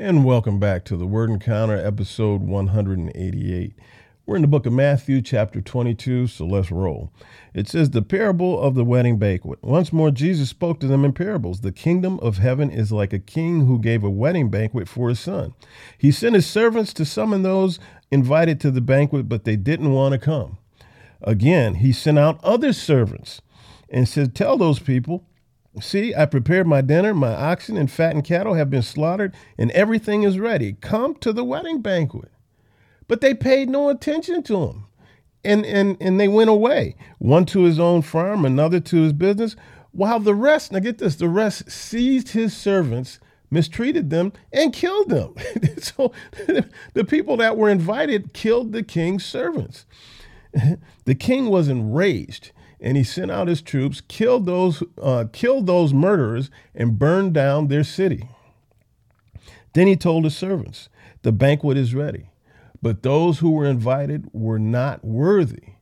And welcome back to the Word Encounter, episode 188. We're in the book of Matthew, chapter 22, so let's roll. It says, The parable of the wedding banquet. Once more, Jesus spoke to them in parables. The kingdom of heaven is like a king who gave a wedding banquet for his son. He sent his servants to summon those invited to the banquet, but they didn't want to come. Again, he sent out other servants and said, Tell those people, See, I prepared my dinner, my oxen and fattened cattle have been slaughtered, and everything is ready. Come to the wedding banquet. But they paid no attention to him. And, and, and they went away, one to his own farm, another to his business, while the rest, now get this, the rest seized his servants, mistreated them, and killed them. so the people that were invited killed the king's servants. the king was enraged and he sent out his troops, killed those, uh, killed those murderers, and burned down their city. Then he told his servants, The banquet is ready, but those who were invited were not worthy.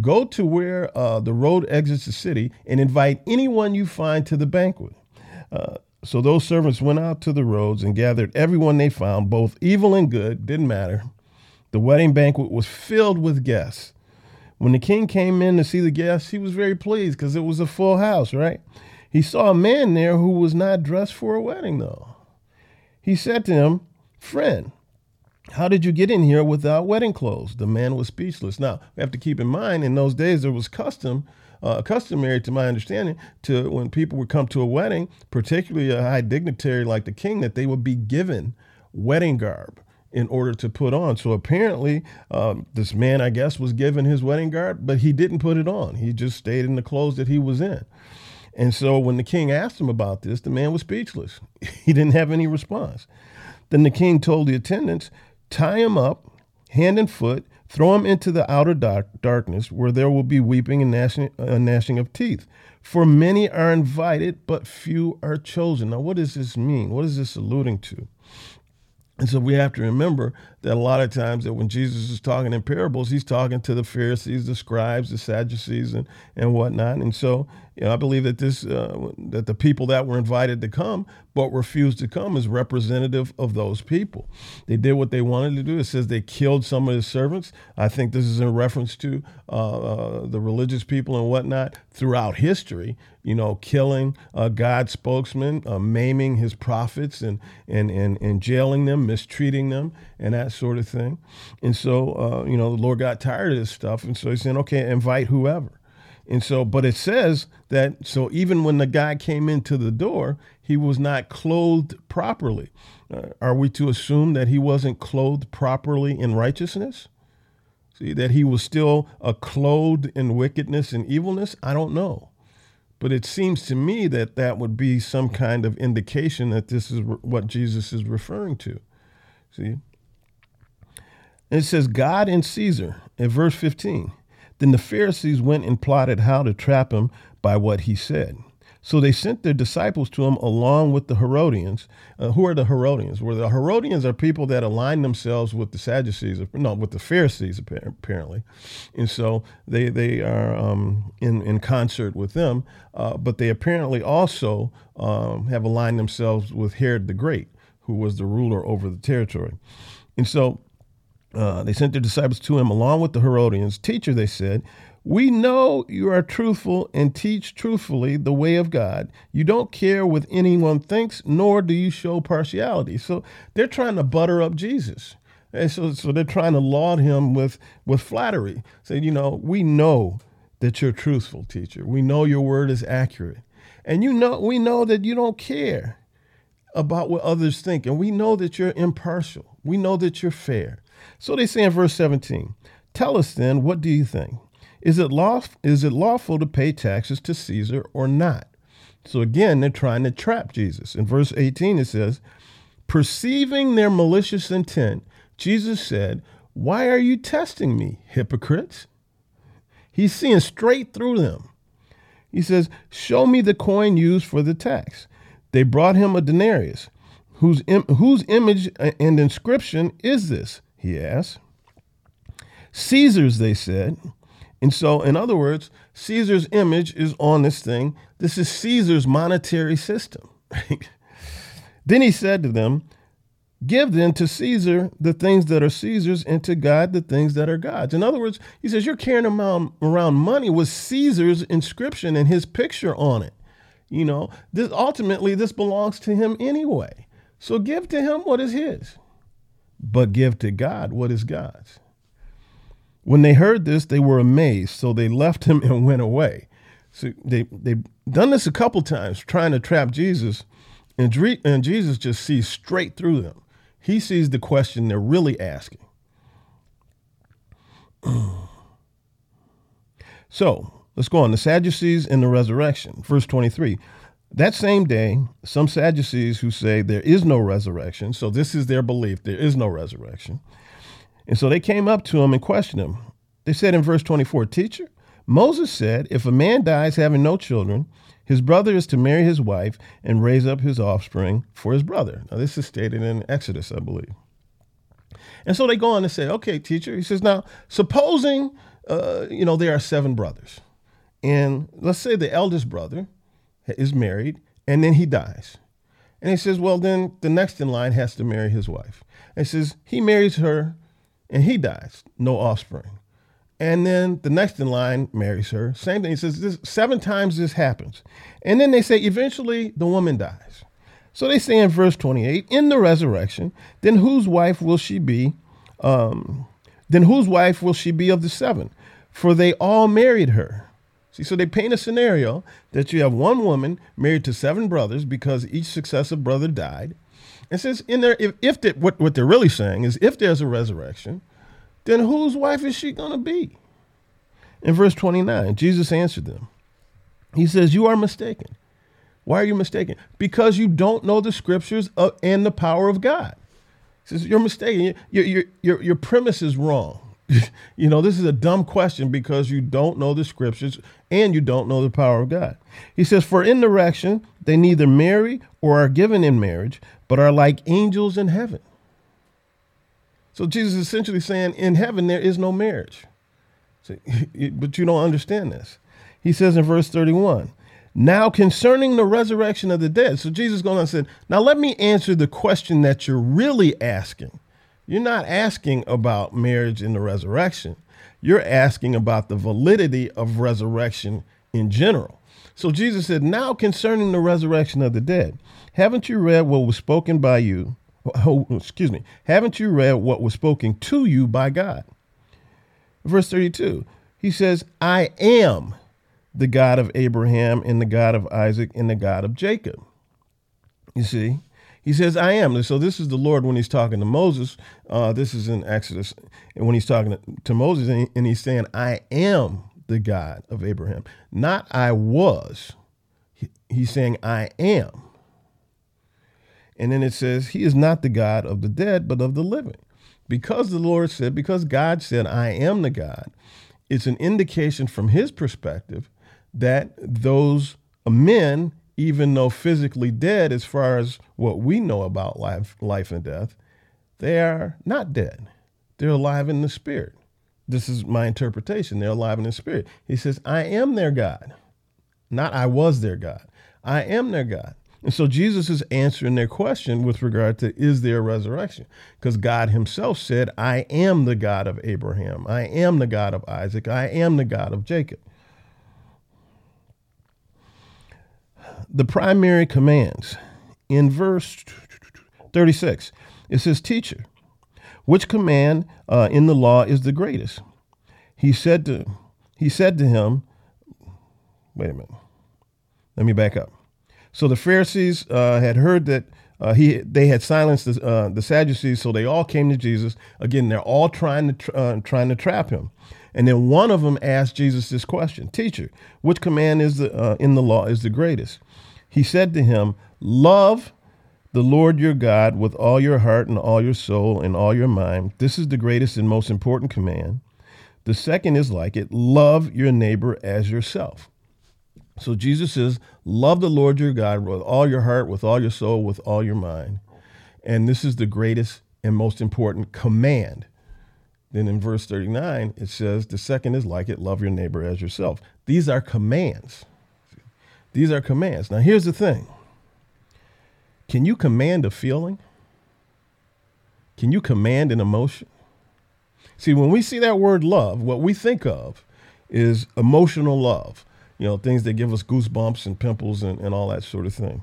Go to where uh, the road exits the city and invite anyone you find to the banquet. Uh, so those servants went out to the roads and gathered everyone they found, both evil and good, didn't matter. The wedding banquet was filled with guests. When the king came in to see the guests, he was very pleased because it was a full house, right? He saw a man there who was not dressed for a wedding, though. He said to him, Friend, how did you get in here without wedding clothes? The man was speechless. Now, we have to keep in mind, in those days, there was custom, uh, customary to my understanding, to when people would come to a wedding, particularly a high dignitary like the king, that they would be given wedding garb in order to put on. So apparently, um, this man, I guess, was given his wedding garb, but he didn't put it on. He just stayed in the clothes that he was in. And so when the king asked him about this, the man was speechless. He didn't have any response. Then the king told the attendants, tie him up, hand and foot, throw him into the outer dark, darkness where there will be weeping and gnashing, uh, gnashing of teeth. For many are invited, but few are chosen. Now, what does this mean? What is this alluding to? And so we have to remember that a lot of times that when Jesus is talking in parables, he's talking to the Pharisees, the scribes, the Sadducees, and, and whatnot. And so, you know, I believe that this uh, that the people that were invited to come but refused to come is representative of those people. They did what they wanted to do. It says they killed some of his servants. I think this is in reference to uh, uh, the religious people and whatnot throughout history. You know, killing uh, God's spokesman, uh, maiming his prophets, and and and and jailing them, mistreating them, and that sort of thing. And so, uh, you know, the Lord got tired of this stuff. And so he said, okay, invite whoever. And so, but it says that, so even when the guy came into the door, he was not clothed properly. Uh, are we to assume that he wasn't clothed properly in righteousness? See, that he was still uh, clothed in wickedness and evilness? I don't know. But it seems to me that that would be some kind of indication that this is what Jesus is referring to. See? And it says, God and Caesar in verse 15. Then the Pharisees went and plotted how to trap him by what he said. So they sent their disciples to him along with the Herodians. Uh, who are the Herodians? Well, the Herodians are people that align themselves with the Sadducees, no, with the Pharisees apparently, and so they they are um, in in concert with them. Uh, but they apparently also um, have aligned themselves with Herod the Great, who was the ruler over the territory, and so uh, they sent their disciples to him along with the Herodians. Teacher, they said, we know you are truthful and teach truthfully the way of God. You don't care what anyone thinks, nor do you show partiality. So they're trying to butter up Jesus. And so, so they're trying to laud him with, with flattery. Say, you know, we know that you're truthful, teacher. We know your word is accurate. And you know, we know that you don't care about what others think. And we know that you're impartial. We know that you're fair. So they say in verse 17, Tell us then, what do you think? Is it, lawful, is it lawful to pay taxes to Caesar or not? So again, they're trying to trap Jesus. In verse 18, it says, Perceiving their malicious intent, Jesus said, Why are you testing me, hypocrites? He's seeing straight through them. He says, Show me the coin used for the tax. They brought him a denarius. Whose, Im- whose image uh, and inscription is this? He asked. Caesar's, they said. And so, in other words, Caesar's image is on this thing. This is Caesar's monetary system. then he said to them, Give then to Caesar the things that are Caesar's, and to God the things that are God's. In other words, he says, You're carrying around, money with Caesar's inscription and his picture on it. You know, this ultimately this belongs to him anyway. So give to him what is his, but give to God what is God's. When they heard this, they were amazed, so they left him and went away. So they they've done this a couple times, trying to trap Jesus, and, and Jesus just sees straight through them. He sees the question they're really asking. so let's go on. The Sadducees and the resurrection, verse 23. That same day, some Sadducees who say there is no resurrection, so this is their belief, there is no resurrection. And so they came up to him and questioned him. They said in verse 24, Teacher, Moses said, if a man dies having no children, his brother is to marry his wife and raise up his offspring for his brother. Now, this is stated in Exodus, I believe. And so they go on to say, okay, teacher, he says, now, supposing, uh, you know, there are seven brothers, and let's say the eldest brother is married and then he dies. And he says, well, then the next in line has to marry his wife. And he says, he marries her and he dies, no offspring. And then the next in line marries her. Same thing. He says this, seven times this happens. And then they say eventually the woman dies. So they say in verse 28, in the resurrection, then whose wife will she be? Um, then whose wife will she be of the seven? For they all married her. See, so they paint a scenario that you have one woman married to seven brothers because each successive brother died. And says in there, if, if they, what, what they're really saying is if there's a resurrection, then whose wife is she going to be? In verse 29, Jesus answered them. He says, You are mistaken. Why are you mistaken? Because you don't know the scriptures and the power of God. He says, You're mistaken. Your, your, your, your premise is wrong. you know, this is a dumb question because you don't know the scriptures and you don't know the power of God. He says, For in direction, they neither marry or are given in marriage, but are like angels in heaven. So Jesus is essentially saying, in heaven, there is no marriage. But you don't understand this. He says in verse 31, now concerning the resurrection of the dead. So Jesus goes on and said, now let me answer the question that you're really asking. You're not asking about marriage and the resurrection. You're asking about the validity of resurrection in general. So Jesus said, Now concerning the resurrection of the dead, haven't you read what was spoken by you oh, excuse me, haven't you read what was spoken to you by God? Verse 32, he says, I am the God of Abraham and the God of Isaac and the God of Jacob. You see, he says, I am. So this is the Lord when he's talking to Moses. Uh, this is in Exodus. And when he's talking to, Moses and, he, and he's saying, I am the God of Abraham, not I was. He, he's saying, I am. And then it says, He is not the God of the dead, but of the living. Because the Lord said, because God said, I am the God, it's an indication from His perspective that those men, even though physically dead, as far as what we know about life, life and death, they are not dead. They're alive in the spirit. This is my interpretation. They're alive in the spirit. He says, I am their God, not I was their God. I am their God. And so Jesus is answering their question with regard to is there a resurrection? Because God himself said, I am the God of Abraham. I am the God of Isaac. I am the God of Jacob. The primary commands in verse 36, it says, Teacher, which command uh, in the law is the greatest? He said to he said to him, wait a minute. Let me back up. So the Pharisees uh, had heard that uh, he they had silenced the, uh, the Sadducees, so they all came to Jesus. Again, they're all trying to uh, trying to trap him. And then one of them asked Jesus this question: "Teacher, which command is the uh, in the law is the greatest?" He said to him, "Love the Lord your God with all your heart and all your soul and all your mind. This is the greatest and most important command. The second is like it: love your neighbor as yourself." So Jesus says, Love the Lord your God with all your heart, with all your soul, with all your mind. And this is the greatest and most important command. Then in verse 39, it says, The second is like it love your neighbor as yourself. These are commands. These are commands. Now, here's the thing can you command a feeling? Can you command an emotion? See, when we see that word love, what we think of is emotional love, you know, things that give us goosebumps and pimples and, and all that sort of thing.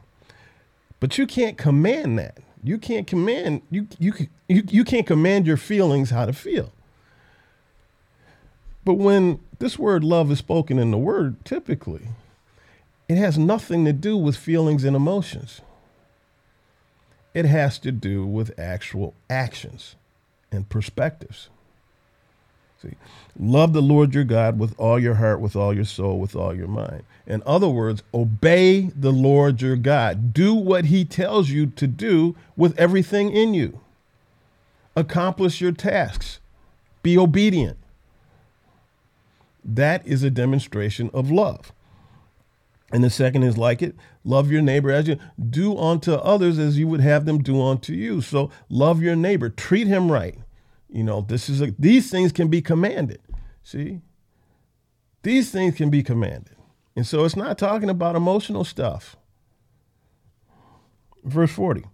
But you can't command that. You can't command you you you, you can't command your feelings how to feel. But when this word love is spoken in the word, typically, it has nothing to do with feelings and emotions. It has to do with actual actions and perspectives. See, love the Lord your God with all your heart, with all your soul, with all your mind. In other words, obey the Lord your God. Do what he tells you to do with everything in you. Accomplish your tasks. Be obedient. That is a demonstration of love. And the second is like it love your neighbor as you do unto others as you would have them do unto you. So love your neighbor, treat him right. You know, this is a, these things can be commanded. See? These things can be commanded. And so it's not talking about emotional stuff. Verse 40.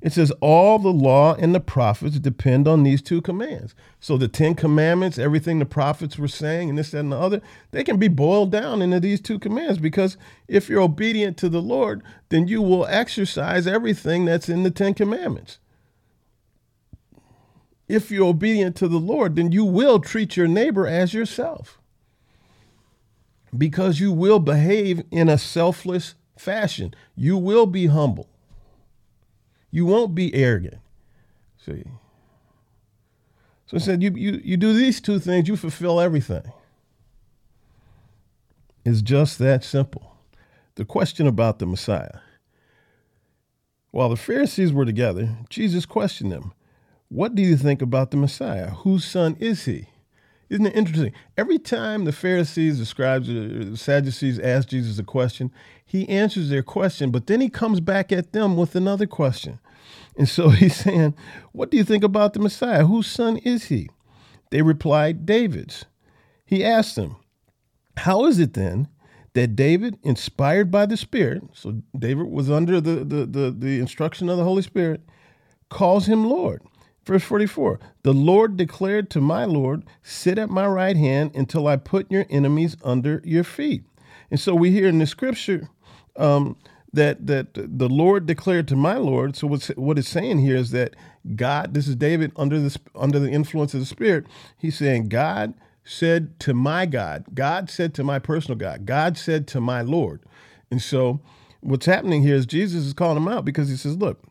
It says, All the law and the prophets depend on these two commands. So the Ten Commandments, everything the prophets were saying, and this, that, and the other, they can be boiled down into these two commands because if you're obedient to the Lord, then you will exercise everything that's in the Ten Commandments. If you're obedient to the Lord, then you will treat your neighbor as yourself because you will behave in a selfless fashion. You will be humble. You won't be arrogant. See? So I said, you, you, you do these two things, you fulfill everything. It's just that simple. The question about the Messiah. While the Pharisees were together, Jesus questioned them, What do you think about the Messiah? Whose son is he? Isn't it interesting? Every time the Pharisees, the scribes, the Sadducees ask Jesus a question, he answers their question, but then he comes back at them with another question. And so he's saying, What do you think about the Messiah? Whose son is he? They replied, David's. He asked them, How is it then that David, inspired by the Spirit, so David was under the, the, the, the instruction of the Holy Spirit, calls him Lord? Verse 44 The Lord declared to my Lord, Sit at my right hand until I put your enemies under your feet. And so we hear in the scripture um, that that the Lord declared to my Lord. So what's what it's saying here is that God, this is David under the under the influence of the Spirit. He's saying God said to my God, God said to my personal God, God said to my Lord. And so what's happening here is Jesus is calling him out because he says, look,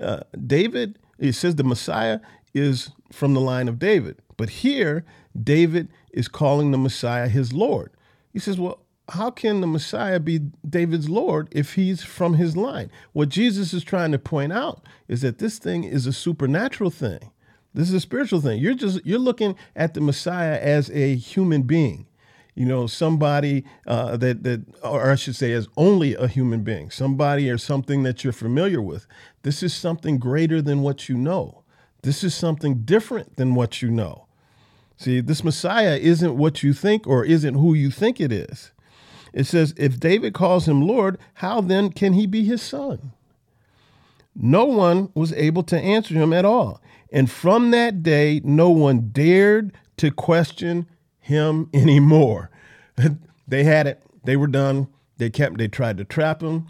uh, David it says the Messiah is from the line of David. But here, David is calling the Messiah his Lord. He says, Well, how can the Messiah be David's Lord if he's from his line? What Jesus is trying to point out is that this thing is a supernatural thing. This is a spiritual thing. You're just you're looking at the Messiah as a human being you know, somebody uh, that that, or I should say, as only a human being, somebody or something that you're familiar with. This is something greater than what you know. This is something different than what you know. See, this Messiah isn't what you think or isn't who you think it is. It says, if David calls him Lord, how then can he be his son? No one was able to answer him at all. And from that day, no one dared to question him anymore. they had it. They were done. They kept. They tried to trap him.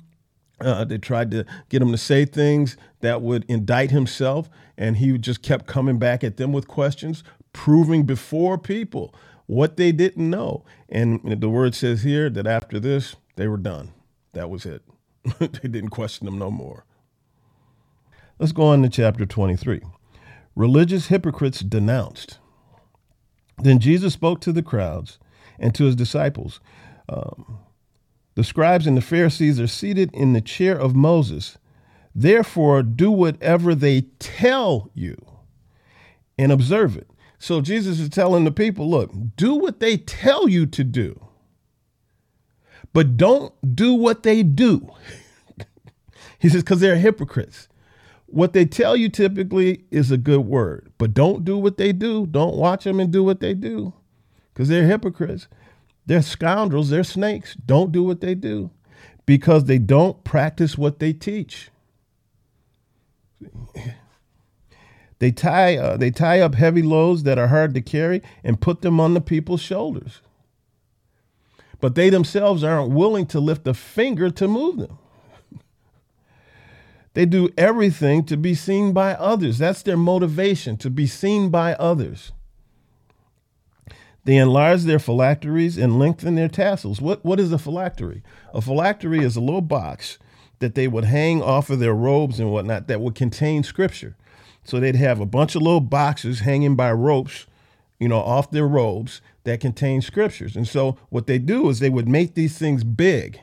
Uh, they tried to get him to say things that would indict himself, and he just kept coming back at them with questions, proving before people what they didn't know. And the word says here that after this, they were done. That was it. they didn't question him no more. Let's go on to chapter 23. Religious hypocrites denounced. Then Jesus spoke to the crowds and to his disciples. Um, the scribes and the Pharisees are seated in the chair of Moses. Therefore, do whatever they tell you and observe it. So Jesus is telling the people look, do what they tell you to do, but don't do what they do. he says, because they're hypocrites. What they tell you typically is a good word, but don't do what they do. Don't watch them and do what they do because they're hypocrites. They're scoundrels. They're snakes. Don't do what they do because they don't practice what they teach. They tie, uh, they tie up heavy loads that are hard to carry and put them on the people's shoulders. But they themselves aren't willing to lift a finger to move them. They do everything to be seen by others. That's their motivation, to be seen by others. They enlarge their phylacteries and lengthen their tassels. What, what is a phylactery? A phylactery is a little box that they would hang off of their robes and whatnot that would contain scripture. So they'd have a bunch of little boxes hanging by ropes, you know, off their robes that contain scriptures. And so what they do is they would make these things big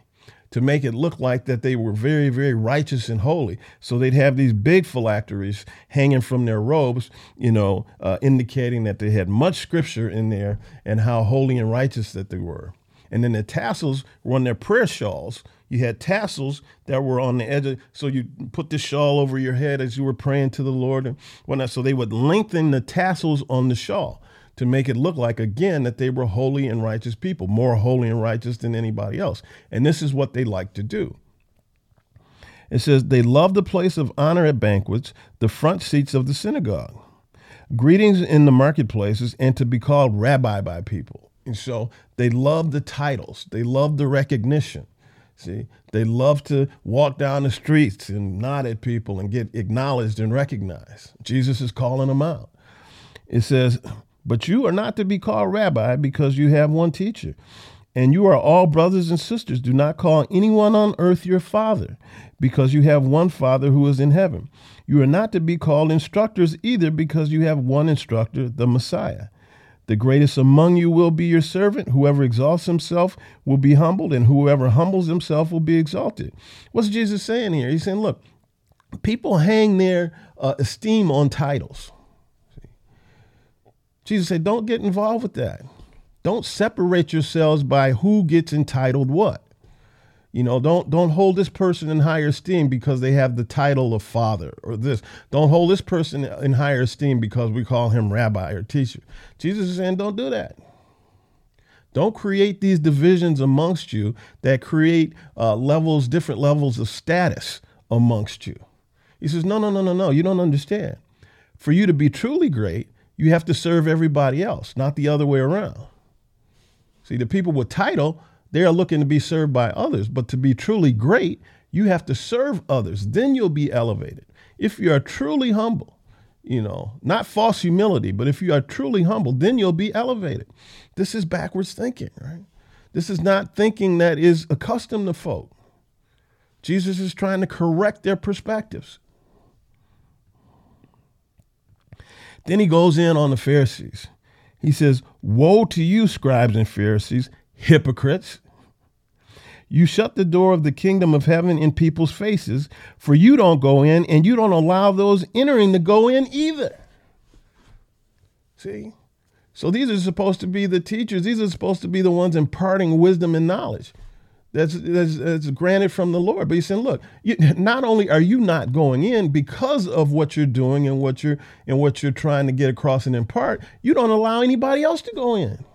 to make it look like that they were very, very righteous and holy. So they'd have these big phylacteries hanging from their robes, you know, uh, indicating that they had much scripture in there and how holy and righteous that they were. And then the tassels were on their prayer shawls. You had tassels that were on the edge of, so you put the shawl over your head as you were praying to the Lord and whatnot. So they would lengthen the tassels on the shawl to make it look like, again, that they were holy and righteous people, more holy and righteous than anybody else. And this is what they like to do. It says, They love the place of honor at banquets, the front seats of the synagogue, greetings in the marketplaces, and to be called rabbi by people. And so they love the titles, they love the recognition. See, they love to walk down the streets and nod at people and get acknowledged and recognized. Jesus is calling them out. It says, but you are not to be called rabbi because you have one teacher. And you are all brothers and sisters. Do not call anyone on earth your father, because you have one Father who is in heaven. You are not to be called instructors either, because you have one instructor, the Messiah. The greatest among you will be your servant. Whoever exalts himself will be humbled, and whoever humbles himself will be exalted. What's Jesus saying here? He's saying, look, people hang their uh, esteem on titles. Jesus said, don't get involved with that. Don't separate yourselves by who gets entitled what. You know, don't don't hold this person in higher esteem because they have the title of father or this. Don't hold this person in higher esteem because we call him rabbi or teacher. Jesus is saying, don't do that. Don't create these divisions amongst you that create uh, levels, different levels of status amongst you. He says, no, no, no, no, no. You don't understand. For you to be truly great, you have to serve everybody else, not the other way around. See, the people with title, they are looking to be served by others, but to be truly great, you have to serve others. Then you'll be elevated. If you are truly humble, you know, not false humility, but if you are truly humble, then you'll be elevated. This is backwards thinking, right? This is not thinking that is accustomed to folk. Jesus is trying to correct their perspectives. Then he goes in on the Pharisees. He says, Woe to you, scribes and Pharisees, hypocrites! You shut the door of the kingdom of heaven in people's faces, for you don't go in, and you don't allow those entering to go in either. See? So these are supposed to be the teachers, these are supposed to be the ones imparting wisdom and knowledge that's, that's, that's, granted from the Lord. But he's saying, look, you, not only are you not going in because of what you're doing and what you're and what you're trying to get across and impart, you don't allow anybody else to go in.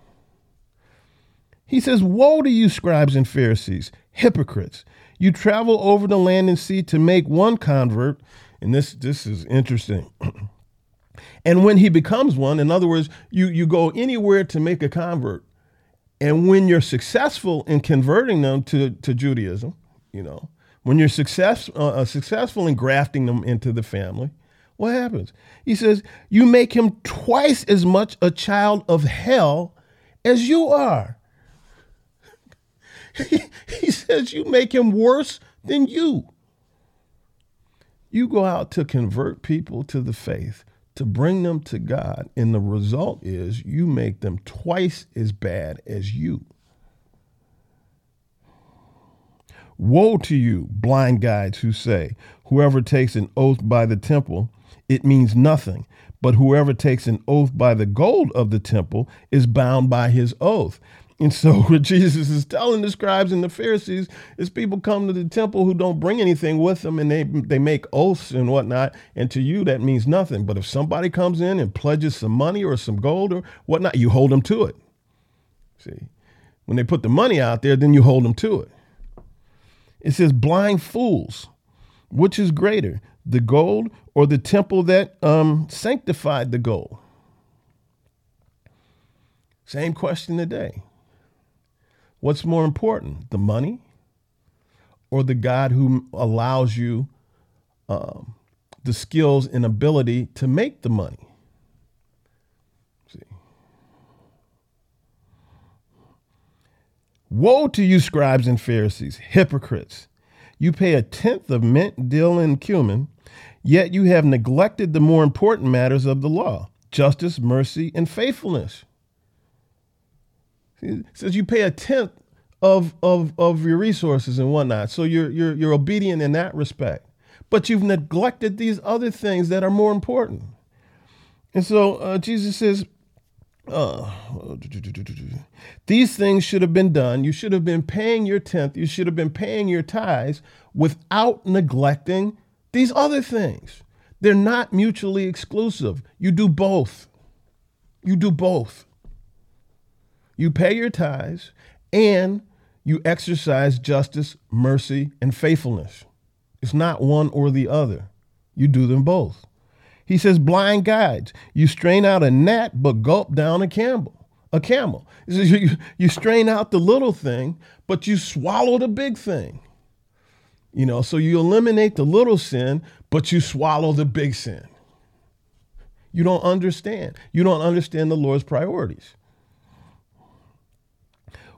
He says, Woe to you, scribes and Pharisees, hypocrites! You travel over the land and sea to make one convert, and this this is interesting. and when he becomes one, in other words, you you go anywhere to make a convert and when you're successful in converting them to, to Judaism, you know, when you're success, uh, uh, successful in grafting them into the family, what happens? He says, You make him twice as much a child of hell as you are. he says, You make him worse than you. You go out to convert people to the faith to bring them to God. And the result is you make them twice as bad as you. Woe to you, blind guides who say, Whoever takes an oath by the temple, it means nothing. But whoever takes an oath by the gold of the temple is bound by his oath. And so, what Jesus is telling the scribes and the Pharisees is people come to the temple who don't bring anything with them and they, they make oaths and whatnot. And to you, that means nothing. But if somebody comes in and pledges some money or some gold or whatnot, you hold them to it. See, when they put the money out there, then you hold them to it. It says, blind fools. Which is greater, the gold or the temple that um, sanctified the gold? Same question today. What's more important, the money or the God who allows you um, the skills and ability to make the money? See. Woe to you, scribes and Pharisees, hypocrites! You pay a tenth of mint, dill, and cumin, yet you have neglected the more important matters of the law justice, mercy, and faithfulness. Says you pay a tenth of, of, of your resources and whatnot. So you're, you're, you're obedient in that respect. But you've neglected these other things that are more important. And so uh, Jesus says, uh, these things should have been done. You should have been paying your tenth. You should have been paying your tithes without neglecting these other things. They're not mutually exclusive. You do both. You do both. You pay your tithes and you exercise justice, mercy, and faithfulness. It's not one or the other. You do them both. He says, blind guides. You strain out a gnat, but gulp down a camel. A camel. He says, you, you strain out the little thing, but you swallow the big thing. You know, so you eliminate the little sin, but you swallow the big sin. You don't understand. You don't understand the Lord's priorities.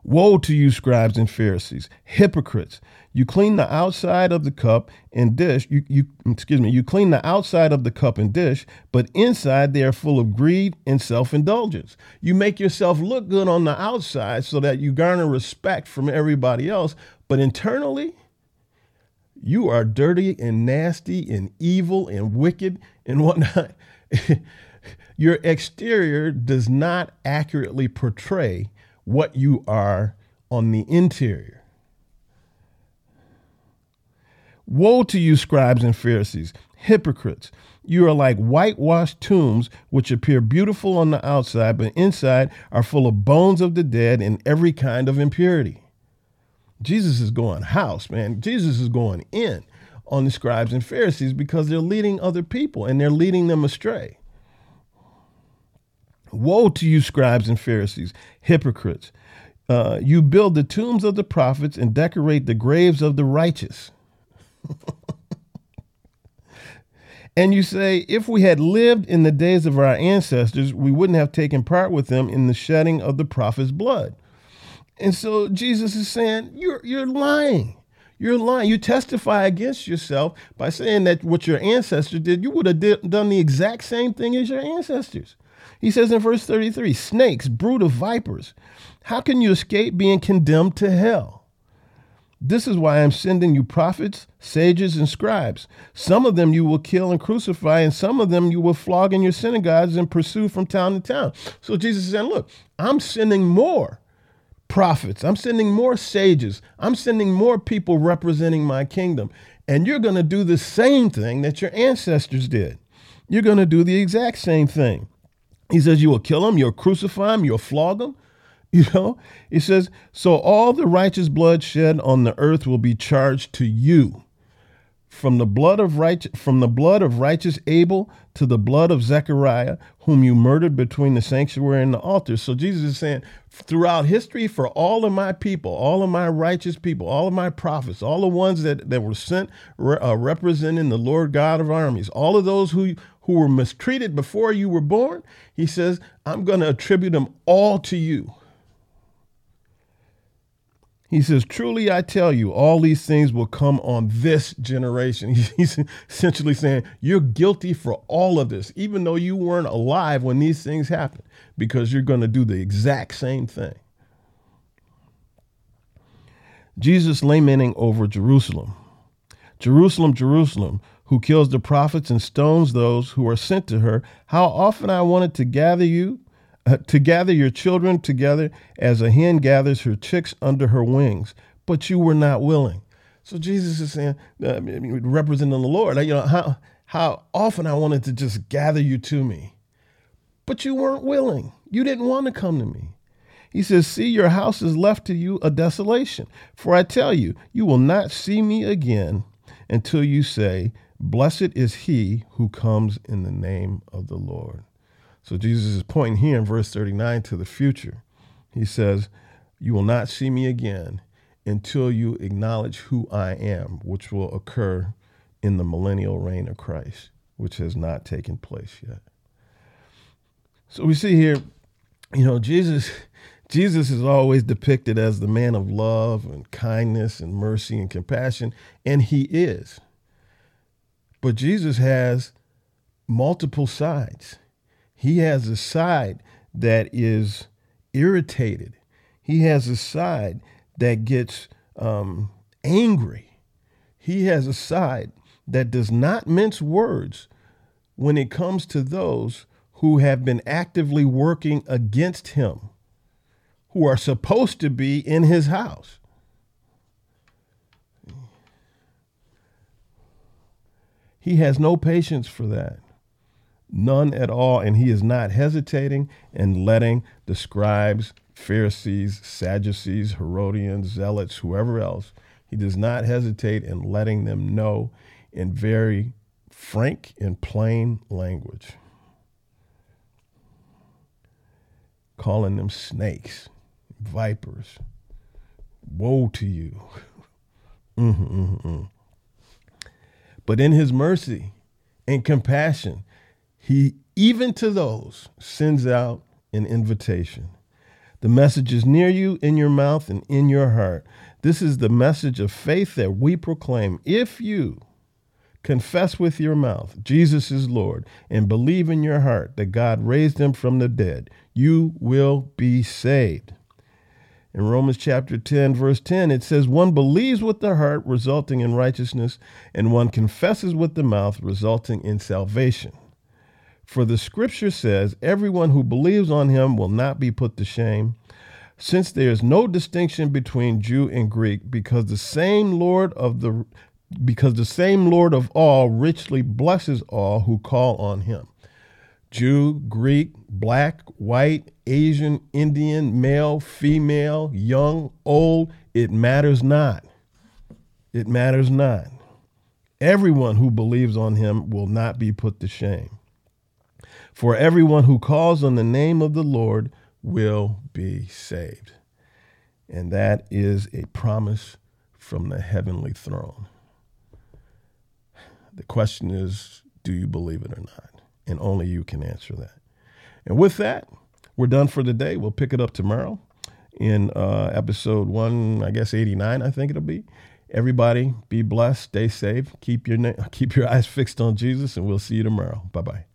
Woe to you, scribes and Pharisees, hypocrites! You clean the outside of the cup and dish. You, you excuse me. You clean the outside of the cup and dish, but inside they are full of greed and self-indulgence. You make yourself look good on the outside so that you garner respect from everybody else, but internally, you are dirty and nasty and evil and wicked and whatnot. Your exterior does not accurately portray what you are on the interior. Woe to you, scribes and Pharisees, hypocrites! You are like whitewashed tombs, which appear beautiful on the outside, but inside are full of bones of the dead and every kind of impurity. Jesus is going house, man. Jesus is going in on the scribes and Pharisees because they're leading other people and they're leading them astray. Woe to you, scribes and Pharisees, hypocrites! Uh, you build the tombs of the prophets and decorate the graves of the righteous. and you say, if we had lived in the days of our ancestors, we wouldn't have taken part with them in the shedding of the prophet's blood. And so Jesus is saying, you're, you're lying. You're lying. You testify against yourself by saying that what your ancestors did, you would have did, done the exact same thing as your ancestors. He says in verse 33 Snakes, brood of vipers, how can you escape being condemned to hell? This is why I'm sending you prophets, sages, and scribes. Some of them you will kill and crucify, and some of them you will flog in your synagogues and pursue from town to town. So Jesus is saying, Look, I'm sending more prophets, I'm sending more sages, I'm sending more people representing my kingdom. And you're going to do the same thing that your ancestors did. You're going to do the exact same thing. He says, You will kill him, you'll crucify him, you'll flog him. You know, he says, So all the righteous blood shed on the earth will be charged to you. From the blood of right, from the blood of righteous Abel to the blood of Zechariah, whom you murdered between the sanctuary and the altar. So Jesus is saying, throughout history, for all of my people, all of my righteous people, all of my prophets, all the ones that, that were sent uh, representing the Lord God of armies, all of those who who were mistreated before you were born, he says, I'm going to attribute them all to you. He says, Truly I tell you, all these things will come on this generation. He's essentially saying, You're guilty for all of this, even though you weren't alive when these things happened, because you're going to do the exact same thing. Jesus lamenting over Jerusalem. Jerusalem, Jerusalem, who kills the prophets and stones those who are sent to her. How often I wanted to gather you, uh, to gather your children together as a hen gathers her chicks under her wings, but you were not willing. So Jesus is saying, uh, representing the Lord, you know, how, how often I wanted to just gather you to me, but you weren't willing. You didn't want to come to me. He says, See, your house is left to you a desolation. For I tell you, you will not see me again until you say, Blessed is he who comes in the name of the Lord. So Jesus is pointing here in verse 39 to the future. He says, You will not see me again until you acknowledge who I am, which will occur in the millennial reign of Christ, which has not taken place yet. So we see here, you know, Jesus Jesus is always depicted as the man of love and kindness and mercy and compassion, and he is. But Jesus has multiple sides. He has a side that is irritated. He has a side that gets um, angry. He has a side that does not mince words when it comes to those who have been actively working against him who are supposed to be in his house. He has no patience for that. None at all. And he is not hesitating and letting the scribes, Pharisees, Sadducees, Herodians, Zealots, whoever else, he does not hesitate in letting them know in very frank and plain language, calling them snakes vipers. Woe to you. mm-hmm, mm-hmm. But in his mercy and compassion, he, even to those, sends out an invitation. The message is near you, in your mouth, and in your heart. This is the message of faith that we proclaim. If you confess with your mouth Jesus is Lord and believe in your heart that God raised him from the dead, you will be saved. In Romans chapter 10, verse 10, it says, One believes with the heart, resulting in righteousness, and one confesses with the mouth, resulting in salvation. For the scripture says, Everyone who believes on him will not be put to shame, since there is no distinction between Jew and Greek, because the same Lord of the because the same Lord of all richly blesses all who call on him. Jew, Greek, black, white, Asian, Indian, male, female, young, old, it matters not. It matters not. Everyone who believes on him will not be put to shame. For everyone who calls on the name of the Lord will be saved. And that is a promise from the heavenly throne. The question is do you believe it or not? and only you can answer that. And with that, we're done for the day. We'll pick it up tomorrow in uh, episode one, I guess 89, I think it'll be. Everybody be blessed, stay safe, keep your keep your eyes fixed on Jesus, and we'll see you tomorrow. Bye bye.